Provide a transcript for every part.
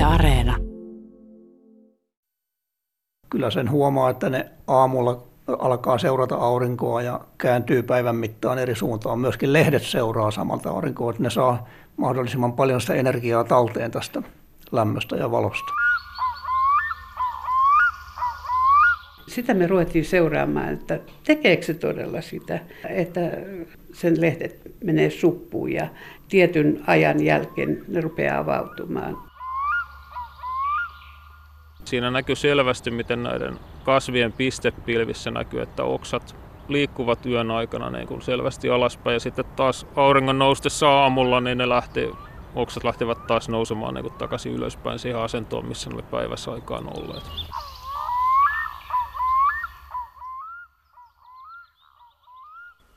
Yle Areena. Kyllä sen huomaa, että ne aamulla alkaa seurata aurinkoa ja kääntyy päivän mittaan eri suuntaan. Myöskin lehdet seuraa samalta aurinkoa, että ne saa mahdollisimman paljon sitä energiaa talteen tästä lämmöstä ja valosta. Sitä me ruvettiin seuraamaan, että tekeekö se todella sitä, että sen lehdet menee suppuun ja tietyn ajan jälkeen ne rupeaa avautumaan. Siinä näkyy selvästi, miten näiden kasvien pistepilvissä näkyy, että oksat liikkuvat yön aikana niin kuin selvästi alaspäin ja sitten taas auringon noustessa aamulla, niin ne lähti, oksat lähtevät taas nousemaan niin kuin takaisin ylöspäin siihen asentoon, missä ne oli päivässä aikaan olleet.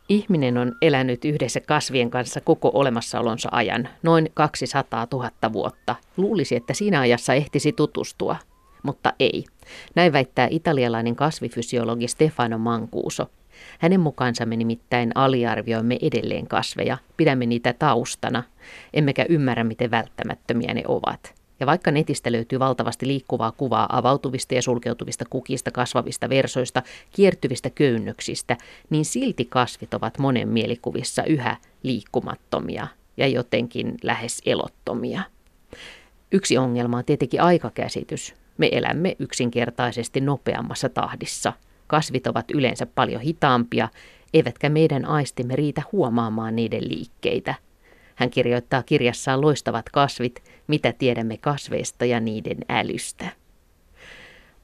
Ihminen on elänyt yhdessä kasvien kanssa koko olemassaolonsa ajan, noin 200 000 vuotta. Luulisi, että siinä ajassa ehtisi tutustua, mutta ei. Näin väittää italialainen kasvifysiologi Stefano Mancuso. Hänen mukaansa me nimittäin aliarvioimme edelleen kasveja, pidämme niitä taustana, emmekä ymmärrä, miten välttämättömiä ne ovat. Ja vaikka netistä löytyy valtavasti liikkuvaa kuvaa avautuvista ja sulkeutuvista kukista, kasvavista versoista, kiertyvistä köynnöksistä, niin silti kasvit ovat monen mielikuvissa yhä liikkumattomia ja jotenkin lähes elottomia. Yksi ongelma on tietenkin aikakäsitys. Me elämme yksinkertaisesti nopeammassa tahdissa. Kasvit ovat yleensä paljon hitaampia, eivätkä meidän aistimme riitä huomaamaan niiden liikkeitä – hän kirjoittaa kirjassaan Loistavat kasvit, mitä tiedämme kasveista ja niiden älystä.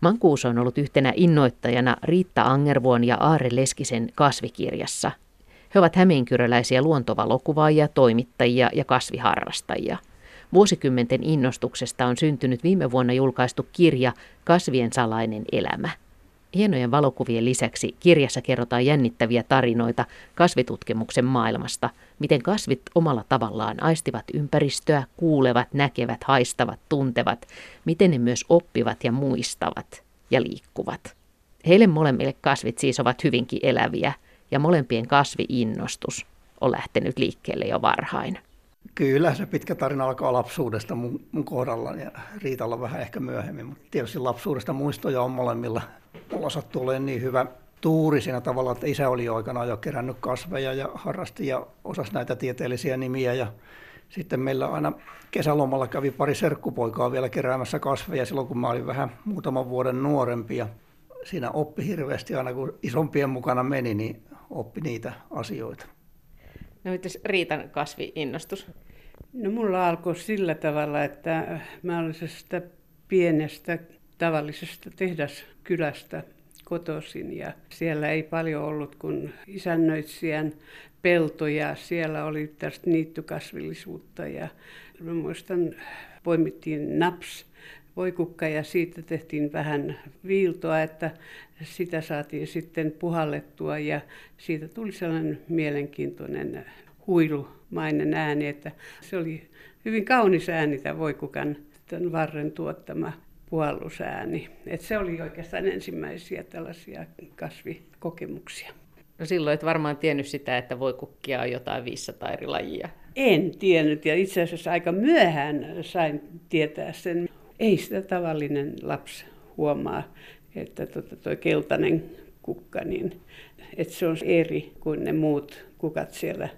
Mankuus on ollut yhtenä innoittajana Riitta Angervuon ja Aare Leskisen kasvikirjassa. He ovat hämeenkyröläisiä luontovalokuvaajia, toimittajia ja kasviharrastajia. Vuosikymmenten innostuksesta on syntynyt viime vuonna julkaistu kirja Kasvien salainen elämä – Hienojen valokuvien lisäksi kirjassa kerrotaan jännittäviä tarinoita kasvitutkimuksen maailmasta, miten kasvit omalla tavallaan aistivat ympäristöä, kuulevat, näkevät, haistavat, tuntevat, miten ne myös oppivat ja muistavat ja liikkuvat. Heille molemmille kasvit siis ovat hyvinkin eläviä ja molempien kasviinnostus on lähtenyt liikkeelle jo varhain. Kyllä, se pitkä tarina alkaa lapsuudesta mun, mun kohdalla ja Riitalla vähän ehkä myöhemmin, mutta tietysti lapsuudesta muistoja on molemmilla. Mulla sattuu olemaan niin hyvä tuuri siinä tavalla, että isä oli aikana jo kerännyt kasveja ja harrasti ja osasi näitä tieteellisiä nimiä ja sitten meillä aina kesälomalla kävi pari serkkupoikaa vielä keräämässä kasveja silloin, kun mä olin vähän muutaman vuoden nuorempi ja siinä oppi hirveästi aina, kun isompien mukana meni, niin oppi niitä asioita. No mitäs Riitan kasviinnostus? No mulla alkoi sillä tavalla, että mä olin sitä pienestä tavallisesta tehdaskylästä kotoisin ja siellä ei paljon ollut kuin isännöitsijän peltoja. Siellä oli tästä niittykasvillisuutta ja mä muistan, poimittiin naps voikukka ja siitä tehtiin vähän viiltoa, että sitä saatiin sitten puhallettua ja siitä tuli sellainen mielenkiintoinen huilumainen ääni, että se oli hyvin kaunis ääni tämä voikukan tämän varren tuottama puhallusääni. Et se oli oikeastaan ensimmäisiä tällaisia kasvikokemuksia. No silloin et varmaan tiennyt sitä, että voi kukkia on jotain 500 eri lajia. En tiennyt ja itse asiassa aika myöhään sain tietää sen ei sitä tavallinen lapsi huomaa, että tota tuo keltainen kukka, niin että se on eri kuin ne muut kukat siellä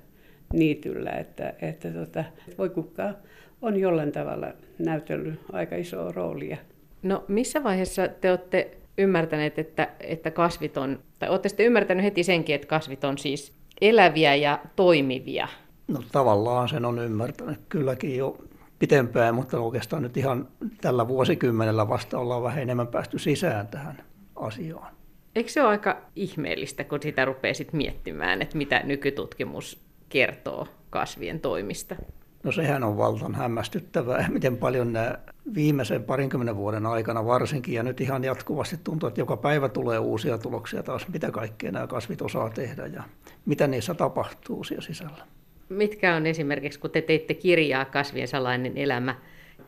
niityllä. Että, että tota, voi kukka on jollain tavalla näytellyt aika isoa roolia. No missä vaiheessa te olette ymmärtäneet, että, että kasvit on, tai olette sitten ymmärtänyt heti senkin, että kasvit on siis eläviä ja toimivia? No tavallaan sen on ymmärtänyt kylläkin jo pitempään, mutta oikeastaan nyt ihan tällä vuosikymmenellä vasta ollaan vähän enemmän päästy sisään tähän asiaan. Eikö se ole aika ihmeellistä, kun sitä rupeaa sit miettimään, että mitä nykytutkimus kertoo kasvien toimista? No sehän on valtan hämmästyttävää, miten paljon nämä viimeisen parinkymmenen vuoden aikana varsinkin, ja nyt ihan jatkuvasti tuntuu, että joka päivä tulee uusia tuloksia taas, mitä kaikkea nämä kasvit osaa tehdä ja mitä niissä tapahtuu siellä sisällä. Mitkä on esimerkiksi, kun te teitte kirjaa Kasvien salainen elämä,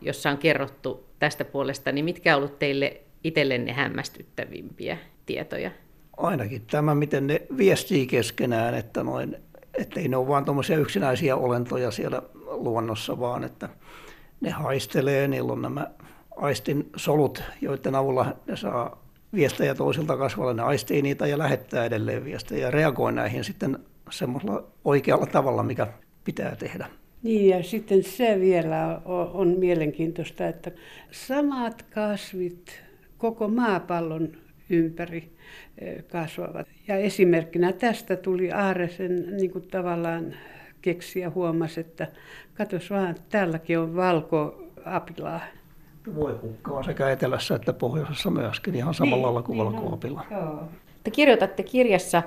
jossa on kerrottu tästä puolesta, niin mitkä on ollut teille itsellenne hämmästyttävimpiä tietoja? Ainakin tämä, miten ne viestii keskenään, että noin, ei ne ole vain tuommoisia yksinäisiä olentoja siellä luonnossa, vaan että ne haistelee, niillä on nämä aistin solut, joiden avulla ne saa viestejä toisilta kasvalle, ne aistii niitä ja lähettää edelleen viestejä ja reagoi näihin sitten semmoisella oikealla tavalla, mikä pitää tehdä. Niin ja sitten se vielä on, on mielenkiintoista, että samat kasvit koko maapallon ympäri eh, kasvavat. Ja esimerkkinä tästä tuli Aaresen niin kuin tavallaan keksiä huomasi, että katos vaan, täälläkin on valkoapilaa. Voikukka on sekä etelässä että pohjoisessa myöskin ihan samalla niin, lailla kuin niin valkoapila. Te kirjoitatte kirjassa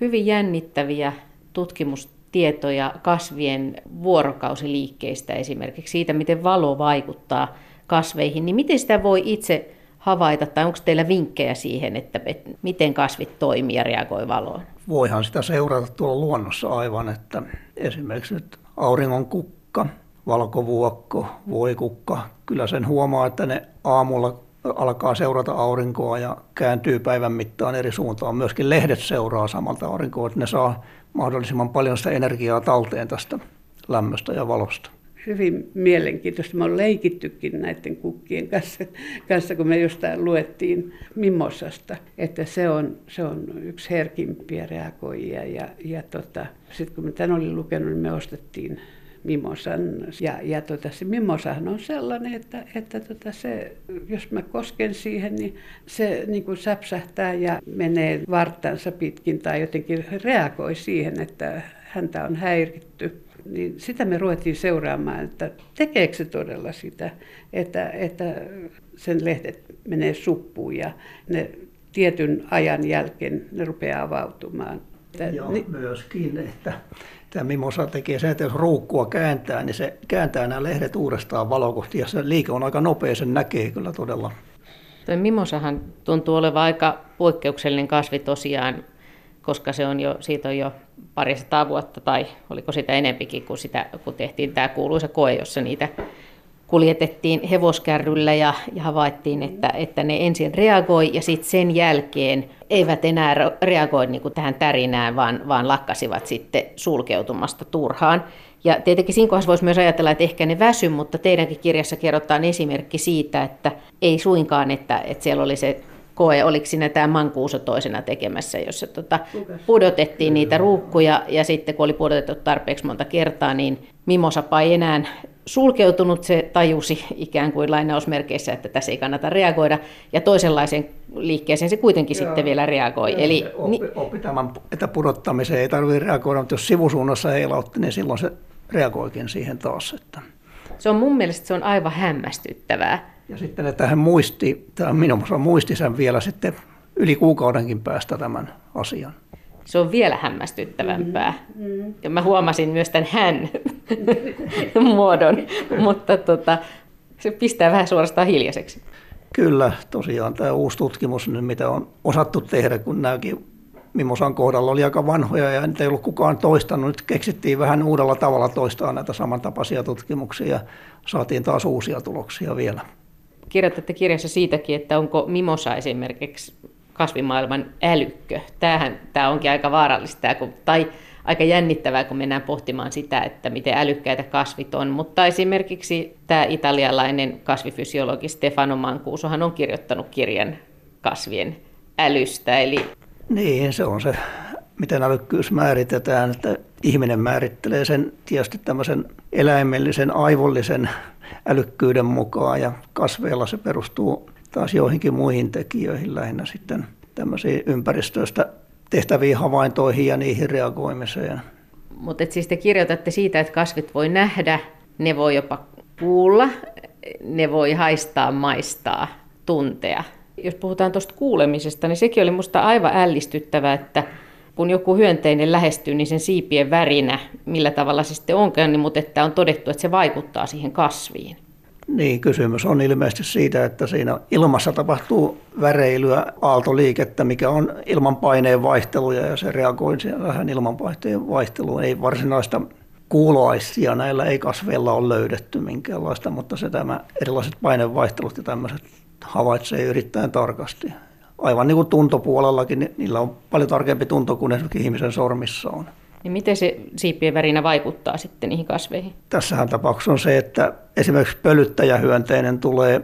hyvin jännittäviä tutkimustietoja kasvien vuorokausiliikkeistä esimerkiksi siitä, miten valo vaikuttaa kasveihin, niin miten sitä voi itse havaita, tai onko teillä vinkkejä siihen, että, miten kasvit toimii ja reagoi valoon? Voihan sitä seurata tuolla luonnossa aivan, että esimerkiksi nyt auringon kukka, valkovuokko, voikukka, kyllä sen huomaa, että ne aamulla alkaa seurata aurinkoa ja kääntyy päivän mittaan eri suuntaan. Myöskin lehdet seuraa samalta aurinkoa, että ne saa mahdollisimman paljon sitä energiaa talteen tästä lämmöstä ja valosta hyvin mielenkiintoista. Me on leikittykin näiden kukkien kanssa, kanssa kun me jostain luettiin Mimosasta, että se on, se on yksi herkimpiä reagoijia. Ja, ja tota, sitten kun me tämän olin lukenut, niin me ostettiin mimosan. Ja, ja tota, se mimosahan on sellainen, että, että tota se, jos mä kosken siihen, niin se niin kuin säpsähtää ja menee varttansa pitkin tai jotenkin reagoi siihen, että häntä on häiritty niin sitä me ruvettiin seuraamaan, että tekeekö se todella sitä, että, että sen lehdet menee suppuun ja ne tietyn ajan jälkeen ne rupeaa avautumaan. Joo, niin, myöskin, että tämä mimosa tekee sen, että jos ruukkua kääntää, niin se kääntää nämä lehdet uudestaan valokohti ja se liike on aika nopea, sen näkee kyllä todella. Tuo mimosahan tuntuu olevan aika poikkeuksellinen kasvi tosiaan koska se on jo, siitä on jo parisataa vuotta tai oliko sitä enempikin, kun, sitä, kun tehtiin tämä kuuluisa koe, jossa niitä kuljetettiin hevoskärryllä ja, ja havaittiin, että, että ne ensin reagoi ja sitten sen jälkeen eivät enää reagoi niin kuin tähän tärinään, vaan, vaan lakkasivat sitten sulkeutumasta turhaan. Ja tietenkin siinä kohdassa voisi myös ajatella, että ehkä ne väsy, mutta teidänkin kirjassa kerrotaan esimerkki siitä, että ei suinkaan, että, että siellä oli se koe, oliko siinä tämä Mankuuso toisena tekemässä, jossa tota, pudotettiin niitä ruukkuja ja sitten kun oli pudotettu tarpeeksi monta kertaa, niin Mimosapa ei enää sulkeutunut, se tajusi ikään kuin lainausmerkeissä, että tässä ei kannata reagoida, ja toisenlaisen liikkeeseen se kuitenkin Joo. sitten vielä reagoi. Joo, Eli, oppi, oppi tämän, että pudottamiseen ei tarvitse reagoida, mutta jos sivusuunnassa heilautti, niin silloin se reagoikin siihen taas. Että... Se on mun mielestä se on aivan hämmästyttävää. Ja sitten, että hän muisti, tämä minun muisti sen vielä sitten yli kuukaudenkin päästä tämän asian. Se on vielä hämmästyttävämpää. Mm-hmm. Ja mä huomasin myös tämän hän muodon, mutta tota, se pistää vähän suorastaan hiljaiseksi. Kyllä, tosiaan tämä uusi tutkimus, mitä on osattu tehdä, kun nämäkin Mimosan kohdalla oli aika vanhoja ja niitä ei ollut kukaan toistanut. Nyt keksittiin vähän uudella tavalla toistaa näitä samantapaisia tutkimuksia ja saatiin taas uusia tuloksia vielä kirjoitatte kirjassa siitäkin, että onko mimosa esimerkiksi kasvimaailman älykkö. Tämähän, tämä onkin aika vaarallista, tai aika jännittävää, kun mennään pohtimaan sitä, että miten älykkäitä kasvit on. Mutta esimerkiksi tämä italialainen kasvifysiologi Stefano Mancusohan on kirjoittanut kirjan kasvien älystä. Eli... Niin, se on se, miten älykkyys määritetään, että ihminen määrittelee sen tietysti tämmöisen eläimellisen, aivollisen älykkyyden mukaan ja kasveilla se perustuu taas joihinkin muihin tekijöihin, lähinnä sitten tämmöisiin ympäristöistä tehtäviin havaintoihin ja niihin reagoimiseen. Mutta siis te kirjoitatte siitä, että kasvit voi nähdä, ne voi jopa kuulla, ne voi haistaa, maistaa, tuntea. Jos puhutaan tuosta kuulemisesta, niin sekin oli minusta aivan ällistyttävää, että kun joku hyönteinen lähestyy, niin sen siipien värinä, millä tavalla se sitten onkaan, niin, mutta että on todettu, että se vaikuttaa siihen kasviin. Niin, kysymys on ilmeisesti siitä, että siinä ilmassa tapahtuu väreilyä, aaltoliikettä, mikä on ilmanpaineen vaihteluja ja se reagoi vähän ilmanpaineen vaihteluun. Ei varsinaista kuuloaistia näillä ei kasveilla ole löydetty minkäänlaista, mutta se tämä erilaiset painevaihtelut ja tämmöiset havaitsee yrittäen tarkasti aivan niin kuin tuntopuolellakin, niin niillä on paljon tarkempi tunto kuin esimerkiksi ihmisen sormissa on. Niin miten se siipien värinä vaikuttaa sitten niihin kasveihin? Tässähän tapauksessa on se, että esimerkiksi pölyttäjähyönteinen tulee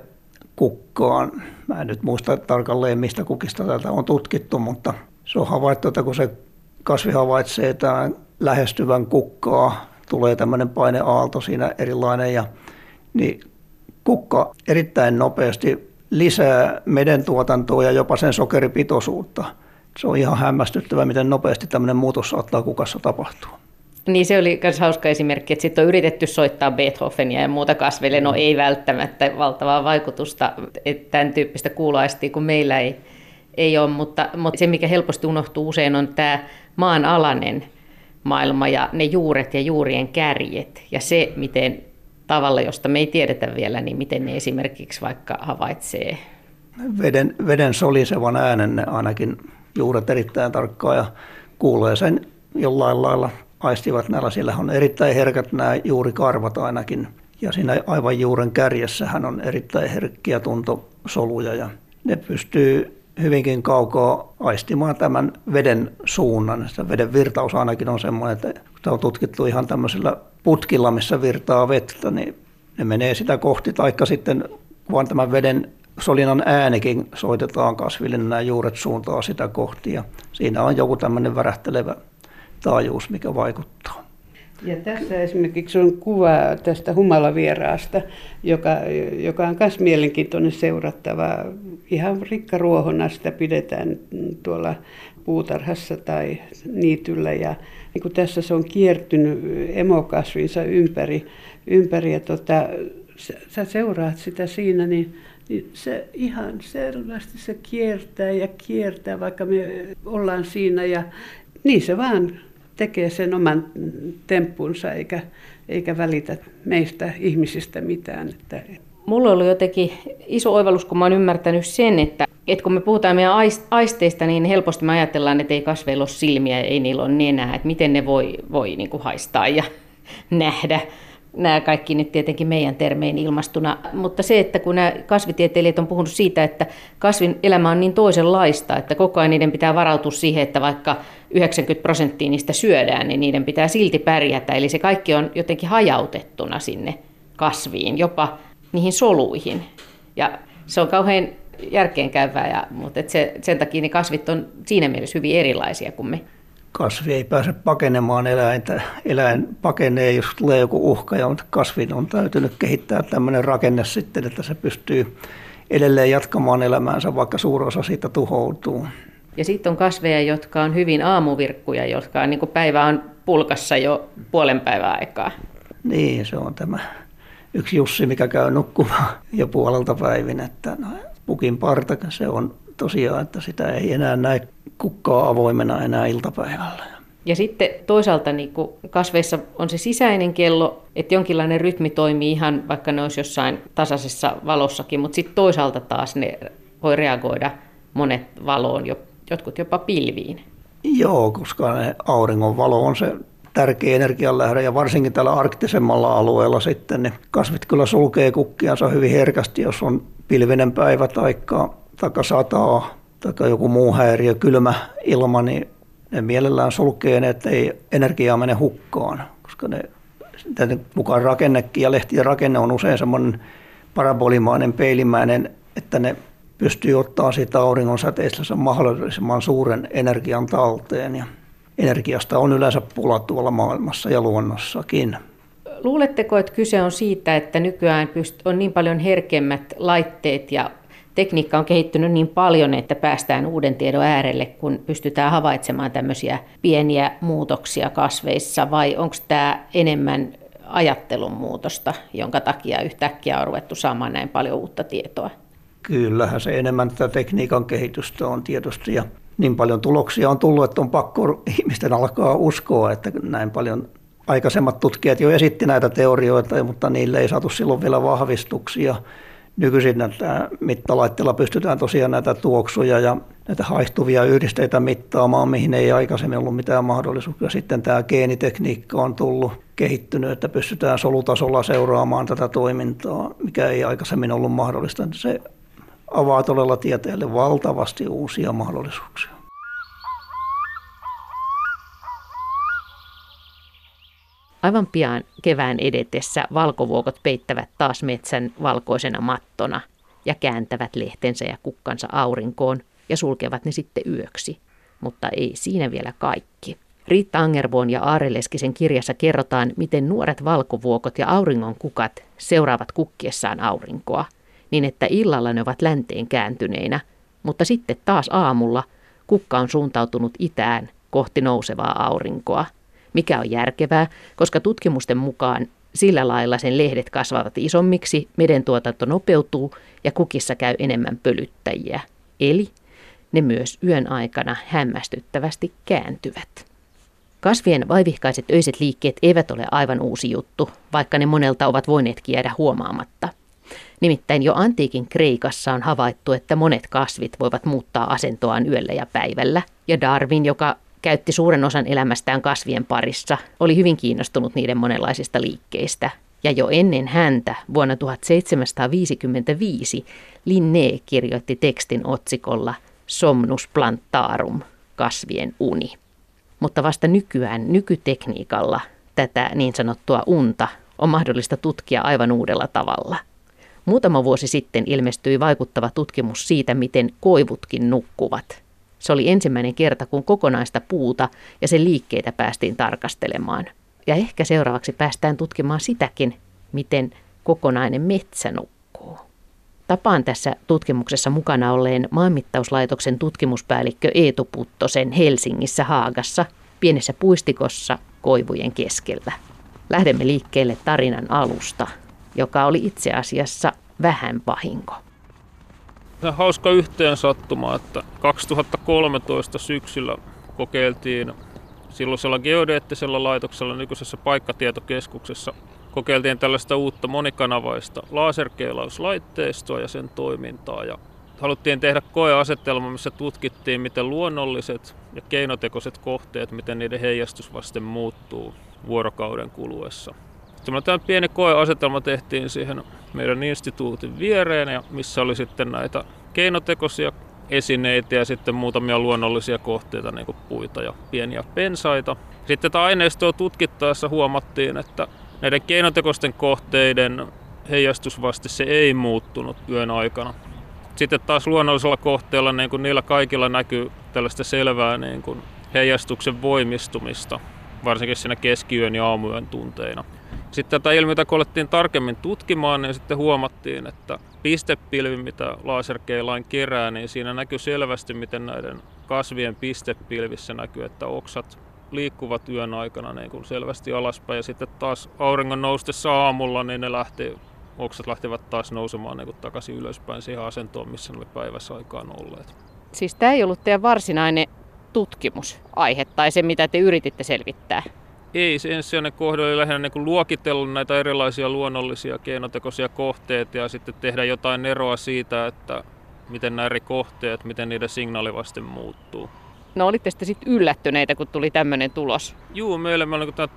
kukkaan. Mä en nyt muista tarkalleen, mistä kukista tätä on tutkittu, mutta se on havaittu, että kun se kasvi havaitsee tämän lähestyvän kukkaa, tulee tämmöinen paineaalto siinä erilainen, ja, niin kukka erittäin nopeasti lisää meden tuotantoa ja jopa sen sokeripitoisuutta. Se on ihan hämmästyttävä, miten nopeasti tämmöinen muutos saattaa kukassa tapahtua. Niin se oli myös hauska esimerkki, että sitten on yritetty soittaa Beethovenia ja muuta kasveille, no ei välttämättä valtavaa vaikutusta, että tämän tyyppistä kuuloaistia kuin meillä ei, ei ole, mutta, mutta se mikä helposti unohtuu usein on tämä maan alainen maailma ja ne juuret ja juurien kärjet ja se, miten tavalla, josta me ei tiedetä vielä, niin miten ne esimerkiksi vaikka havaitsee. Veden, veden solisevan äänen ne ainakin juuret erittäin tarkkaan ja kuulee sen jollain lailla aistivat näillä. Siellä on erittäin herkät nämä juurikarvat ainakin. Ja siinä aivan juuren kärjessähän on erittäin herkkiä tuntosoluja ja ne pystyy hyvinkin kaukaa aistimaan tämän veden suunnan. Se veden virtaus ainakin on semmoinen, että kun on tutkittu ihan tämmöisellä putkilla, missä virtaa vettä, niin ne menee sitä kohti, taikka sitten kun tämän veden solinan äänikin soitetaan kasville, niin nämä juuret suuntaa sitä kohti ja siinä on joku tämmöinen värähtelevä taajuus, mikä vaikuttaa. Ja tässä esimerkiksi on kuva tästä humalavieraasta, joka, joka on myös mielenkiintoinen seurattava. Ihan rikkaruohona sitä pidetään tuolla puutarhassa tai niityllä. Ja niin kuin tässä se on kiertynyt emokasvinsa ympäri, ympäri ja tota, sä, sä seuraat sitä siinä, niin, niin se ihan selvästi se kiertää ja kiertää, vaikka me ollaan siinä ja niin se vaan tekee sen oman temppunsa eikä, eikä välitä meistä ihmisistä mitään. Että... Mulla oli jotenkin iso oivallus, kun mä oon ymmärtänyt sen, että, että kun me puhutaan meidän aisteista, niin helposti me ajatellaan, että ei kasveilla ole silmiä, ei niillä ole nenää, että miten ne voi, voi niin kuin haistaa ja nähdä nämä kaikki nyt tietenkin meidän termein ilmastuna, mutta se, että kun nämä kasvitieteilijät on puhunut siitä, että kasvin elämä on niin toisenlaista, että koko ajan niiden pitää varautua siihen, että vaikka 90 prosenttia niistä syödään, niin niiden pitää silti pärjätä. Eli se kaikki on jotenkin hajautettuna sinne kasviin, jopa niihin soluihin. Ja se on kauhean järkeenkäyvää, ja, mutta et se, sen takia ne kasvit on siinä mielessä hyvin erilaisia kuin me kasvi ei pääse pakenemaan eläintä. Eläin pakenee, jos tulee joku uhka, ja kasvin on täytynyt kehittää tämmöinen rakenne sitten, että se pystyy edelleen jatkamaan elämäänsä, vaikka suurin osa siitä tuhoutuu. Ja sitten on kasveja, jotka on hyvin aamuvirkkuja, jotka on, niin päivä on pulkassa jo puolen päivän aikaa. Niin, se on tämä yksi Jussi, mikä käy nukkumaan jo puolelta päivin, että no, pukin parta, se on tosiaan, että sitä ei enää näe kukkaa avoimena enää iltapäivällä. Ja sitten toisaalta niin kuin kasveissa on se sisäinen kello, että jonkinlainen rytmi toimii ihan vaikka ne olisi jossain tasaisessa valossakin, mutta sitten toisaalta taas ne voi reagoida monet valoon, jotkut jopa pilviin. Joo, koska auringon valo on se tärkeä energianlähde ja varsinkin tällä arktisemmalla alueella sitten ne kasvit kyllä sulkee kukkiansa hyvin herkästi, jos on pilvinen päivä tai sataa tai joku muu häiriö, kylmä ilma, niin ne mielellään sulkee ne, että ei energiaa mene hukkaan, koska ne mukaan rakennekin ja lehtien rakenne on usein semmoinen parabolimainen, peilimäinen, että ne pystyy ottaa siitä auringon säteistä mahdollisimman suuren energian talteen. Ja energiasta on yleensä pula tuolla maailmassa ja luonnossakin. Luuletteko, että kyse on siitä, että nykyään on niin paljon herkemmät laitteet ja tekniikka on kehittynyt niin paljon, että päästään uuden tiedon äärelle, kun pystytään havaitsemaan tämmöisiä pieniä muutoksia kasveissa, vai onko tämä enemmän ajattelun muutosta, jonka takia yhtäkkiä on ruvettu saamaan näin paljon uutta tietoa? Kyllähän se enemmän tätä tekniikan kehitystä on tietysti ja niin paljon tuloksia on tullut, että on pakko ihmisten alkaa uskoa, että näin paljon aikaisemmat tutkijat jo esitti näitä teorioita, mutta niille ei saatu silloin vielä vahvistuksia. Nykyisin näitä mittalaitteilla pystytään tosiaan näitä tuoksuja ja näitä haihtuvia yhdisteitä mittaamaan, mihin ei aikaisemmin ollut mitään mahdollisuuksia. Sitten tämä geenitekniikka on tullut kehittynyt, että pystytään solutasolla seuraamaan tätä toimintaa, mikä ei aikaisemmin ollut mahdollista. Se avaa todella tieteelle valtavasti uusia mahdollisuuksia. Aivan pian kevään edetessä valkovuokot peittävät taas metsän valkoisena mattona ja kääntävät lehtensä ja kukkansa aurinkoon ja sulkevat ne sitten yöksi. Mutta ei siinä vielä kaikki. Riitta Angervoon ja Aare Leskisen kirjassa kerrotaan, miten nuoret valkovuokot ja auringon kukat seuraavat kukkiessaan aurinkoa, niin että illalla ne ovat länteen kääntyneinä, mutta sitten taas aamulla kukka on suuntautunut itään kohti nousevaa aurinkoa, mikä on järkevää, koska tutkimusten mukaan sillä lailla sen lehdet kasvavat isommiksi, meden tuotanto nopeutuu ja kukissa käy enemmän pölyttäjiä. Eli ne myös yön aikana hämmästyttävästi kääntyvät. Kasvien vaivihkaiset öiset liikkeet eivät ole aivan uusi juttu, vaikka ne monelta ovat voineetkin jäädä huomaamatta. Nimittäin jo antiikin Kreikassa on havaittu, että monet kasvit voivat muuttaa asentoaan yöllä ja päivällä, ja Darwin, joka käytti suuren osan elämästään kasvien parissa, oli hyvin kiinnostunut niiden monenlaisista liikkeistä. Ja jo ennen häntä vuonna 1755 Linné kirjoitti tekstin otsikolla Somnus plantarum, kasvien uni. Mutta vasta nykyään nykytekniikalla tätä niin sanottua unta on mahdollista tutkia aivan uudella tavalla. Muutama vuosi sitten ilmestyi vaikuttava tutkimus siitä, miten koivutkin nukkuvat. Se oli ensimmäinen kerta, kun kokonaista puuta ja sen liikkeitä päästiin tarkastelemaan. Ja ehkä seuraavaksi päästään tutkimaan sitäkin, miten kokonainen metsä nukkuu. Tapaan tässä tutkimuksessa mukana olleen maanmittauslaitoksen tutkimuspäällikkö Eetu Puttosen Helsingissä Haagassa, pienessä puistikossa koivujen keskellä. Lähdemme liikkeelle tarinan alusta, joka oli itse asiassa vähän vahinko. Se hauska yhteen sattuma, että 2013 syksyllä kokeiltiin silloisella geodeettisella laitoksella nykyisessä paikkatietokeskuksessa kokeiltiin tällaista uutta monikanavaista laserkeilauslaitteistoa ja sen toimintaa. Ja haluttiin tehdä koeasetelma, missä tutkittiin, miten luonnolliset ja keinotekoiset kohteet, miten niiden heijastusvaste muuttuu vuorokauden kuluessa. Semmoinen pieni koeasetelma tehtiin siihen meidän instituutin viereen, ja missä oli sitten näitä keinotekoisia esineitä ja sitten muutamia luonnollisia kohteita, niin kuin puita ja pieniä pensaita. Sitten tätä aineistoa tutkittaessa huomattiin, että näiden keinotekoisten kohteiden heijastusvaste se ei muuttunut yön aikana. Sitten taas luonnollisella kohteella niin kuin niillä kaikilla näkyy tällaista selvää niin kuin heijastuksen voimistumista, varsinkin siinä keskiyön ja aamuyön tunteina. Sitten tätä ilmiötä kun tarkemmin tutkimaan, niin sitten huomattiin, että pistepilvi, mitä laserkeilain kerää, niin siinä näkyy selvästi, miten näiden kasvien pistepilvissä näkyy, että oksat liikkuvat yön aikana niin kuin selvästi alaspäin. Ja sitten taas auringon noustessa aamulla, niin ne lähti, oksat lähtivät taas nousemaan niin kuin takaisin ylöspäin siihen asentoon, missä ne oli päivässä aikaan olleet. Siis tämä ei ollut teidän varsinainen tutkimusaihe tai se, mitä te yrititte selvittää? Ei, se ensisijainen kohde oli lähinnä niin luokitella näitä erilaisia luonnollisia keinotekoisia kohteita ja sitten tehdä jotain eroa siitä, että miten nämä eri kohteet, miten niiden signaalivaste muuttuu. No olitte sitten sit yllättyneitä, kun tuli tämmöinen tulos? Juu, meille, me tämä,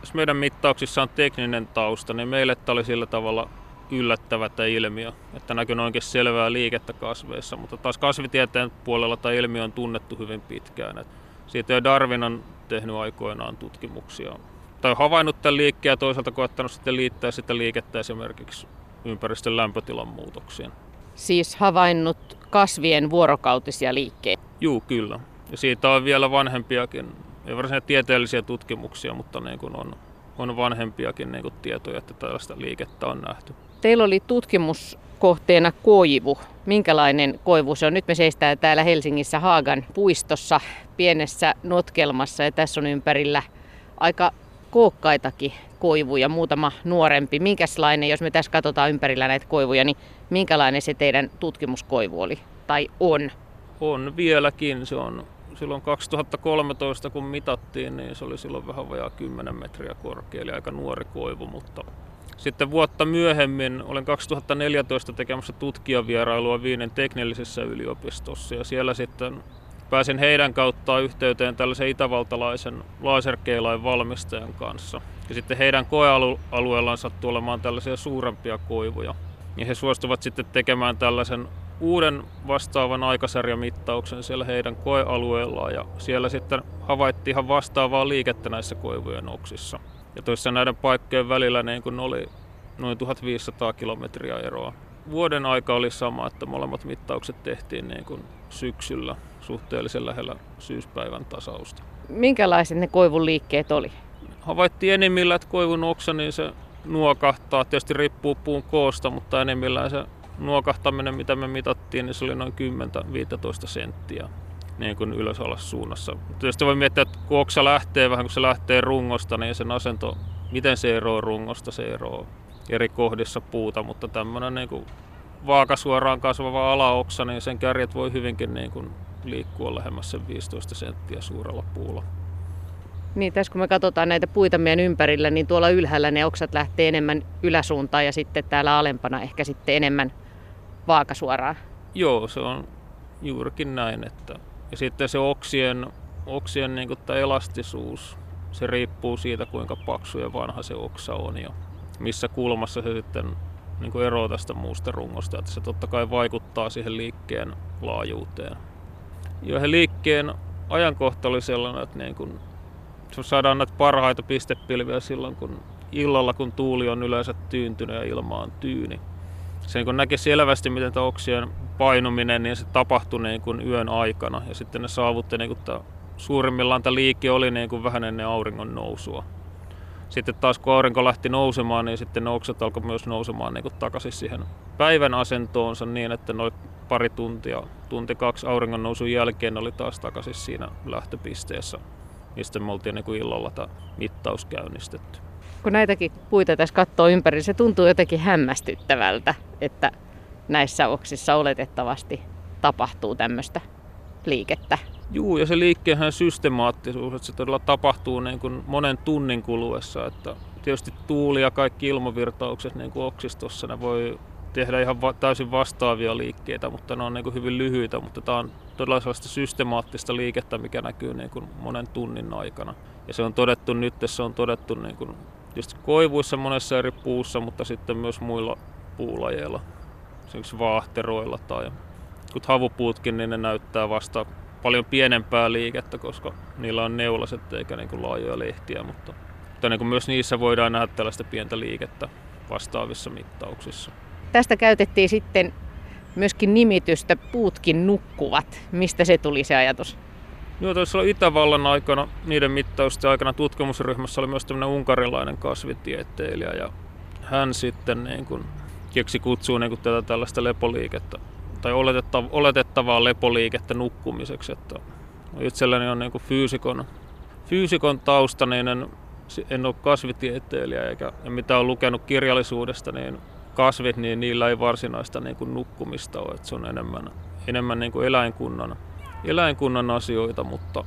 jos meidän mittauksissa on tekninen tausta, niin meille tämä oli sillä tavalla yllättävä tämä ilmiö, että näkyy oikein selvää liikettä kasveissa, mutta taas kasvitieteen puolella tämä ilmiö on tunnettu hyvin pitkään. Että siitä jo Darwin on tehnyt aikoinaan tutkimuksia tai havainnut tämän liikkeen ja toisaalta koettanut sitten liittää sitä liikettä esimerkiksi ympäristön lämpötilan muutoksiin. Siis havainnut kasvien vuorokautisia liikkeitä? Juu, kyllä. Ja siitä on vielä vanhempiakin, ei varsinaisia tieteellisiä tutkimuksia, mutta niin kuin on, on vanhempiakin niin kuin tietoja, että tällaista liikettä on nähty. Teillä oli tutkimuskohteena koivu. Minkälainen koivu se on? Nyt me seistään täällä Helsingissä Haagan puistossa pienessä notkelmassa ja tässä on ympärillä aika kookkaitakin koivuja, muutama nuorempi. Minkälainen, jos me tässä katsotaan ympärillä näitä koivuja, niin minkälainen se teidän tutkimuskoivu oli tai on? On vieläkin. Se on silloin 2013 kun mitattiin, niin se oli silloin vähän vajaa 10 metriä korkea, eli aika nuori koivu, mutta sitten vuotta myöhemmin olen 2014 tekemässä tutkijavierailua Viinen teknillisessä yliopistossa ja siellä sitten pääsin heidän kauttaan yhteyteen tällaisen itävaltalaisen laserkeilain valmistajan kanssa. Ja sitten heidän koealueellaan sattuu olemaan tällaisia suurempia koivuja. Ja he suostuvat sitten tekemään tällaisen uuden vastaavan aikasarjamittauksen siellä heidän koealueellaan ja siellä sitten havaittiin ihan vastaavaa liikettä näissä koivujen oksissa. Ja tuossa näiden paikkojen välillä niin kun oli noin 1500 kilometriä eroa. Vuoden aika oli sama, että molemmat mittaukset tehtiin niin kuin syksyllä suhteellisen lähellä syyspäivän tasausta. Minkälaiset ne koivun liikkeet oli? Havaittiin enimmillä, että koivun oksa niin se nuokahtaa. Tietysti riippuu puun koosta, mutta enimmillään se nuokahtaminen, mitä me mitattiin, niin se oli noin 10-15 senttiä niin kuin ylös alas suunnassa. Tietysti voi miettiä, että kun oksa lähtee vähän kun se lähtee rungosta, niin sen asento, miten se eroaa rungosta, se eroaa eri kohdissa puuta, mutta tämmöinen niin kuin vaakasuoraan kasvava alaoksa, niin sen kärjet voi hyvinkin niin kuin liikkua lähemmäs sen 15 senttiä suurella puulla. Niin, tässä kun me katsotaan näitä puita meidän ympärillä, niin tuolla ylhäällä ne oksat lähtee enemmän yläsuuntaan ja sitten täällä alempana ehkä sitten enemmän vaakasuoraan. Joo, se on juurikin näin. Että, ja sitten se oksien, oksien niin kuin tämä elastisuus, se riippuu siitä, kuinka paksu ja vanha se oksa on ja missä kulmassa se sitten niin kuin eroaa tästä muusta rungosta. Että se totta kai vaikuttaa siihen liikkeen laajuuteen. Ja liikkeen ajankohta oli sellainen, että niin kuin saadaan näitä parhaita pistepilviä silloin, kun illalla, kun tuuli on yleensä tyyntynyt ja ilma on tyyni. Se niin näki selvästi, miten tämä oksien painuminen, niin se tapahtui niin kuin yön aikana. Ja sitten ne saavutti, niin kuin tämä, suurimmillaan tämä liike oli niin kuin vähän ennen auringon nousua. Sitten taas kun aurinko lähti nousemaan, niin sitten ne oksat alkoi myös nousemaan niin kuin takaisin siihen päivän asentoonsa niin, että noin pari tuntia, tunti kaksi auringon nousun jälkeen oli taas takaisin siinä lähtöpisteessä mistä me oltiin niin kuin illalla tämä mittaus käynnistetty. Kun näitäkin puita tässä katsoo ympäri, se tuntuu jotenkin hämmästyttävältä, että näissä oksissa oletettavasti tapahtuu tämmöistä liikettä. Juu, ja se liikkeen systemaattisuus, että se todella tapahtuu niin kuin monen tunnin kuluessa. Että tietysti tuuli ja kaikki ilmavirtaukset niin kuin oksistossa, ne voi tehdä ihan va- täysin vastaavia liikkeitä, mutta ne on niin hyvin lyhyitä, mutta tämä on todella sellaista systemaattista liikettä, mikä näkyy niin kuin monen tunnin aikana. Ja se on todettu nyt, se on todettu niin kuin just koivuissa monessa eri puussa, mutta sitten myös muilla puulajeilla, esimerkiksi vaahteroilla tai havupuutkin, niin ne näyttää vasta paljon pienempää liikettä, koska niillä on neulaset eikä niin kuin laajoja lehtiä, mutta, mutta niin kuin myös niissä voidaan nähdä tällaista pientä liikettä vastaavissa mittauksissa. Tästä käytettiin sitten myöskin nimitystä Puutkin nukkuvat. Mistä se tuli se ajatus? Joo, tuossa Itävallan aikana, niiden mittausten aikana tutkimusryhmässä oli myös tämmöinen unkarilainen kasvitieteilijä ja hän sitten niin kuin keksi kutsua niin kuin tätä tällaista lepoliikettä tai oletettavaa, oletettavaa lepoliikettä nukkumiseksi. Että itselläni on niin kuin fyysikon, fyysikon tausta, niin en, en ole kasvitieteilijä eikä ja mitä olen lukenut kirjallisuudesta, niin kasvit, niin niillä ei varsinaista niin kuin nukkumista ole. Että se on enemmän, enemmän niin kuin eläinkunnan, eläinkunnan asioita, mutta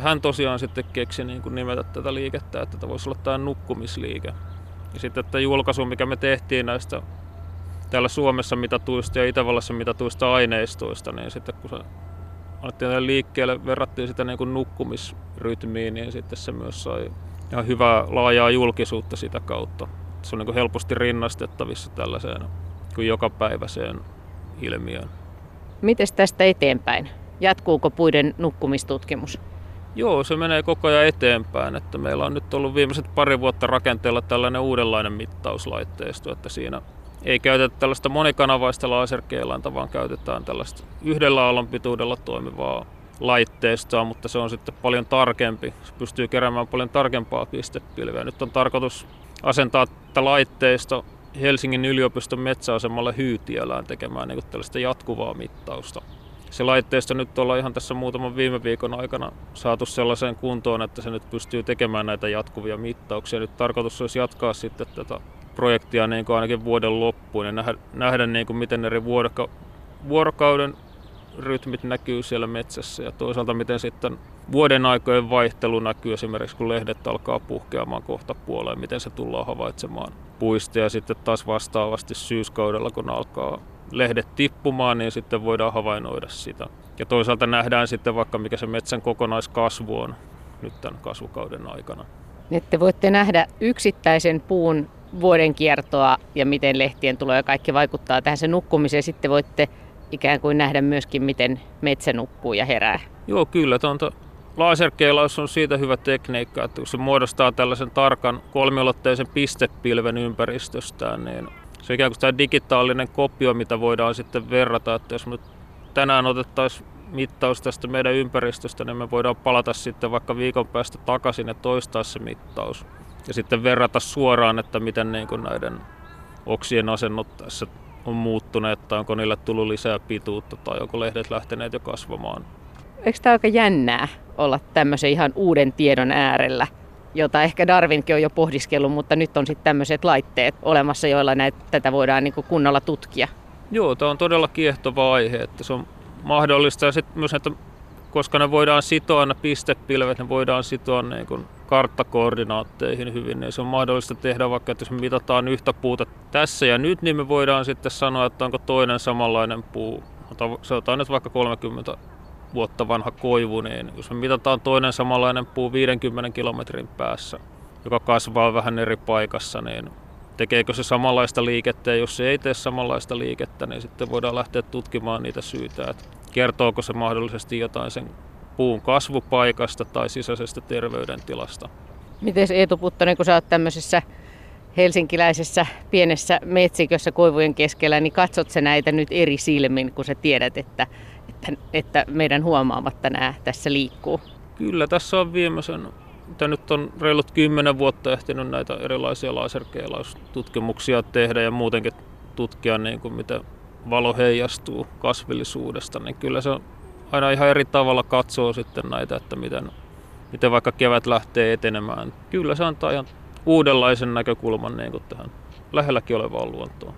hän tosiaan sitten keksi niin kuin nimetä tätä liikettä, että tämä voisi olla tämä nukkumisliike. Ja sitten tämä julkaisu, mikä me tehtiin näistä täällä Suomessa mitatuista ja Itävallassa mitatuista aineistoista, niin sitten kun se annettiin liikkeelle, verrattiin sitä niin kuin nukkumisrytmiin, niin sitten se myös sai ihan hyvää laajaa julkisuutta sitä kautta se on niin helposti rinnastettavissa tällaiseen kuin jokapäiväiseen ilmiöön. Miten tästä eteenpäin? Jatkuuko puiden nukkumistutkimus? Joo, se menee koko ajan eteenpäin. Että meillä on nyt ollut viimeiset pari vuotta rakenteella tällainen uudenlainen mittauslaitteisto, että siinä ei käytetä tällaista monikanavaista laserkeilainta, vaan käytetään tällaista yhdellä aallon pituudella toimivaa laitteistoa, mutta se on sitten paljon tarkempi. Se pystyy keräämään paljon tarkempaa pistepilveä. Nyt on tarkoitus asentaa tätä laitteisto Helsingin yliopiston metsäasemalle Hyytiölään tekemään niin tällaista jatkuvaa mittausta. Se laitteisto nyt ollaan ihan tässä muutaman viime viikon aikana saatu sellaiseen kuntoon, että se nyt pystyy tekemään näitä jatkuvia mittauksia. Nyt tarkoitus olisi jatkaa sitten tätä projektia niin kuin ainakin vuoden loppuun ja nähdä, nähdä niin kuin miten eri vuoroka- vuorokauden rytmit näkyy siellä metsässä ja toisaalta miten sitten vuoden aikojen vaihtelu näkyy esimerkiksi kun lehdet alkaa puhkeamaan kohta puoleen, miten se tullaan havaitsemaan puista ja sitten taas vastaavasti syyskaudella kun alkaa lehdet tippumaan, niin sitten voidaan havainnoida sitä. Ja toisaalta nähdään sitten vaikka mikä se metsän kokonaiskasvu on nyt tämän kasvukauden aikana. Että voitte nähdä yksittäisen puun vuoden kiertoa ja miten lehtien tulo ja kaikki vaikuttaa tähän se nukkumiseen. Sitten voitte ikään kuin nähdä myöskin, miten metsä nukkuu ja herää. Joo, kyllä. Tuon laserkeilaus on siitä hyvä tekniikka, että kun se muodostaa tällaisen tarkan kolmiulotteisen pistepilven ympäristöstään, niin se on ikään kuin tämä digitaalinen kopio, mitä voidaan sitten verrata, että jos me tänään otettaisiin mittaus tästä meidän ympäristöstä, niin me voidaan palata sitten vaikka viikon päästä takaisin ja toistaa se mittaus. Ja sitten verrata suoraan, että miten niin kuin näiden oksien asennot tässä on muuttuneet, tai onko niille tullut lisää pituutta, tai onko lehdet lähteneet jo kasvamaan. Eikö tämä aika jännää olla tämmöisen ihan uuden tiedon äärellä, jota ehkä Darwinkin on jo pohdiskellut, mutta nyt on sitten tämmöiset laitteet olemassa, joilla näitä, tätä voidaan niin kunnolla tutkia. Joo, tämä on todella kiehtova aihe, että se on mahdollista ja sitten myös, että koska ne voidaan sitoa, ne pistepilvet, ne voidaan sitoa niin kuin karttakoordinaatteihin hyvin, niin se on mahdollista tehdä vaikka, että jos me mitataan yhtä puuta tässä ja nyt, niin me voidaan sitten sanoa, että onko toinen samanlainen puu. On nyt vaikka 30 vuotta vanha koivu, niin jos me mitataan toinen samanlainen puu 50 kilometrin päässä, joka kasvaa vähän eri paikassa, niin tekeekö se samanlaista liikettä ja jos se ei tee samanlaista liikettä, niin sitten voidaan lähteä tutkimaan niitä syitä, että kertooko se mahdollisesti jotain sen puun kasvupaikasta tai sisäisestä terveydentilasta. Miten Eetu Puttonen, kun sä oot tämmöisessä helsinkiläisessä pienessä metsikössä koivujen keskellä, niin katsot sä näitä nyt eri silmin, kun sä tiedät, että, että, että meidän huomaamatta nämä tässä liikkuu? Kyllä, tässä on viimeisen mitä nyt on reilut kymmenen vuotta ehtinyt näitä erilaisia laserkeilaustutkimuksia tehdä ja muutenkin tutkia, niin kuin miten valo heijastuu kasvillisuudesta, niin kyllä se aina ihan eri tavalla katsoo sitten näitä, että miten, miten vaikka kevät lähtee etenemään. Kyllä se antaa ihan uudenlaisen näkökulman niin kuin tähän lähelläkin olevaan luontoon.